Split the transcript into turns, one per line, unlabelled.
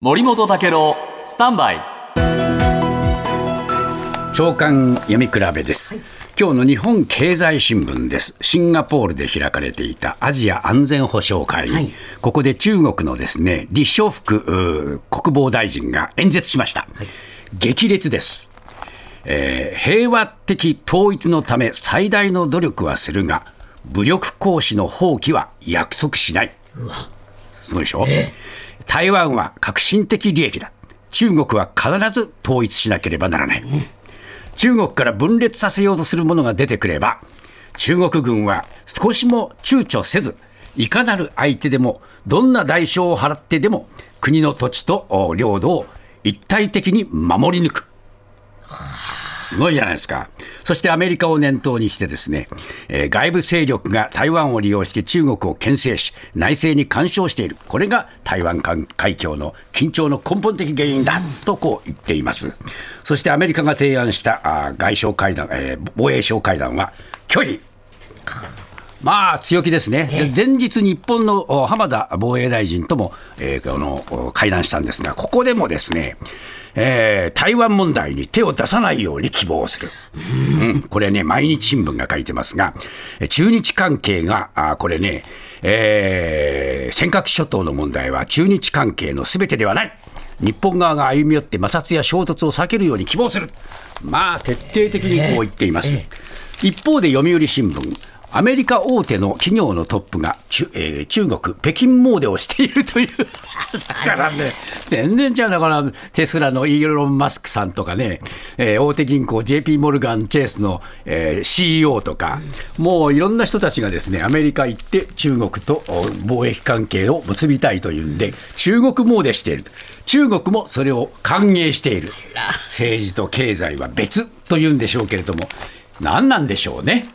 森本武郎スタンバイ。
長官読み比べです、今日の日本経済新聞です。シンガポールで開かれていたアジア安全保障会議、
はい。
ここで中国のですね李尚福国防大臣が演説しました、激烈です、えー平和的統一のため最大の努力はするが武力行使の放棄は約束しないすごいでしょ、台湾は革新的利益だ。中国は必ず統一しなければならない、中国から分裂させようとする者が出てくれば中国軍は少しも躊躇せずいかなる相手でもどんな代償を払ってでも国の土地とお領土を一体的に守り抜くすごいじゃないですか。そしてアメリカを念頭にしてですね、えー外部勢力が台湾を利用して中国を牽制し、内政に干渉している。これが台湾海海峡の緊張の根本的原因だとこう言っています。そしてアメリカが提案したあー外相会談、えー防衛相会談は拒否。まあ強気ですね、で前日、日本のお浜田防衛大臣とも、えーこのお会談したんですが、ここでもですね、えー台湾問題に手を出さないように希望する、うん。これね、毎日新聞が書いてますが、え中日関係が、あこれね、えー尖閣諸島の問題は中日関係のすべてではない。日本側が歩み寄って摩擦や衝突を避けるように希望する、まあ徹底的にこう言っています。一方で読売新聞、アメリカ大手の企業のトップが中,、えー中国、北京詣でをしているという、だからね、全然違うだから、テスラのイーロン・マスクさんとかね、えー大手銀行、JP モルガン・チェイスの、えー CEO とか、もういろんな人たちがですね、アメリカ行って中国とお貿易関係を結びたいというんで、中国詣している。中国もそれを歓迎している。政治と経済は別というんでしょうけれども、何なんでしょうね。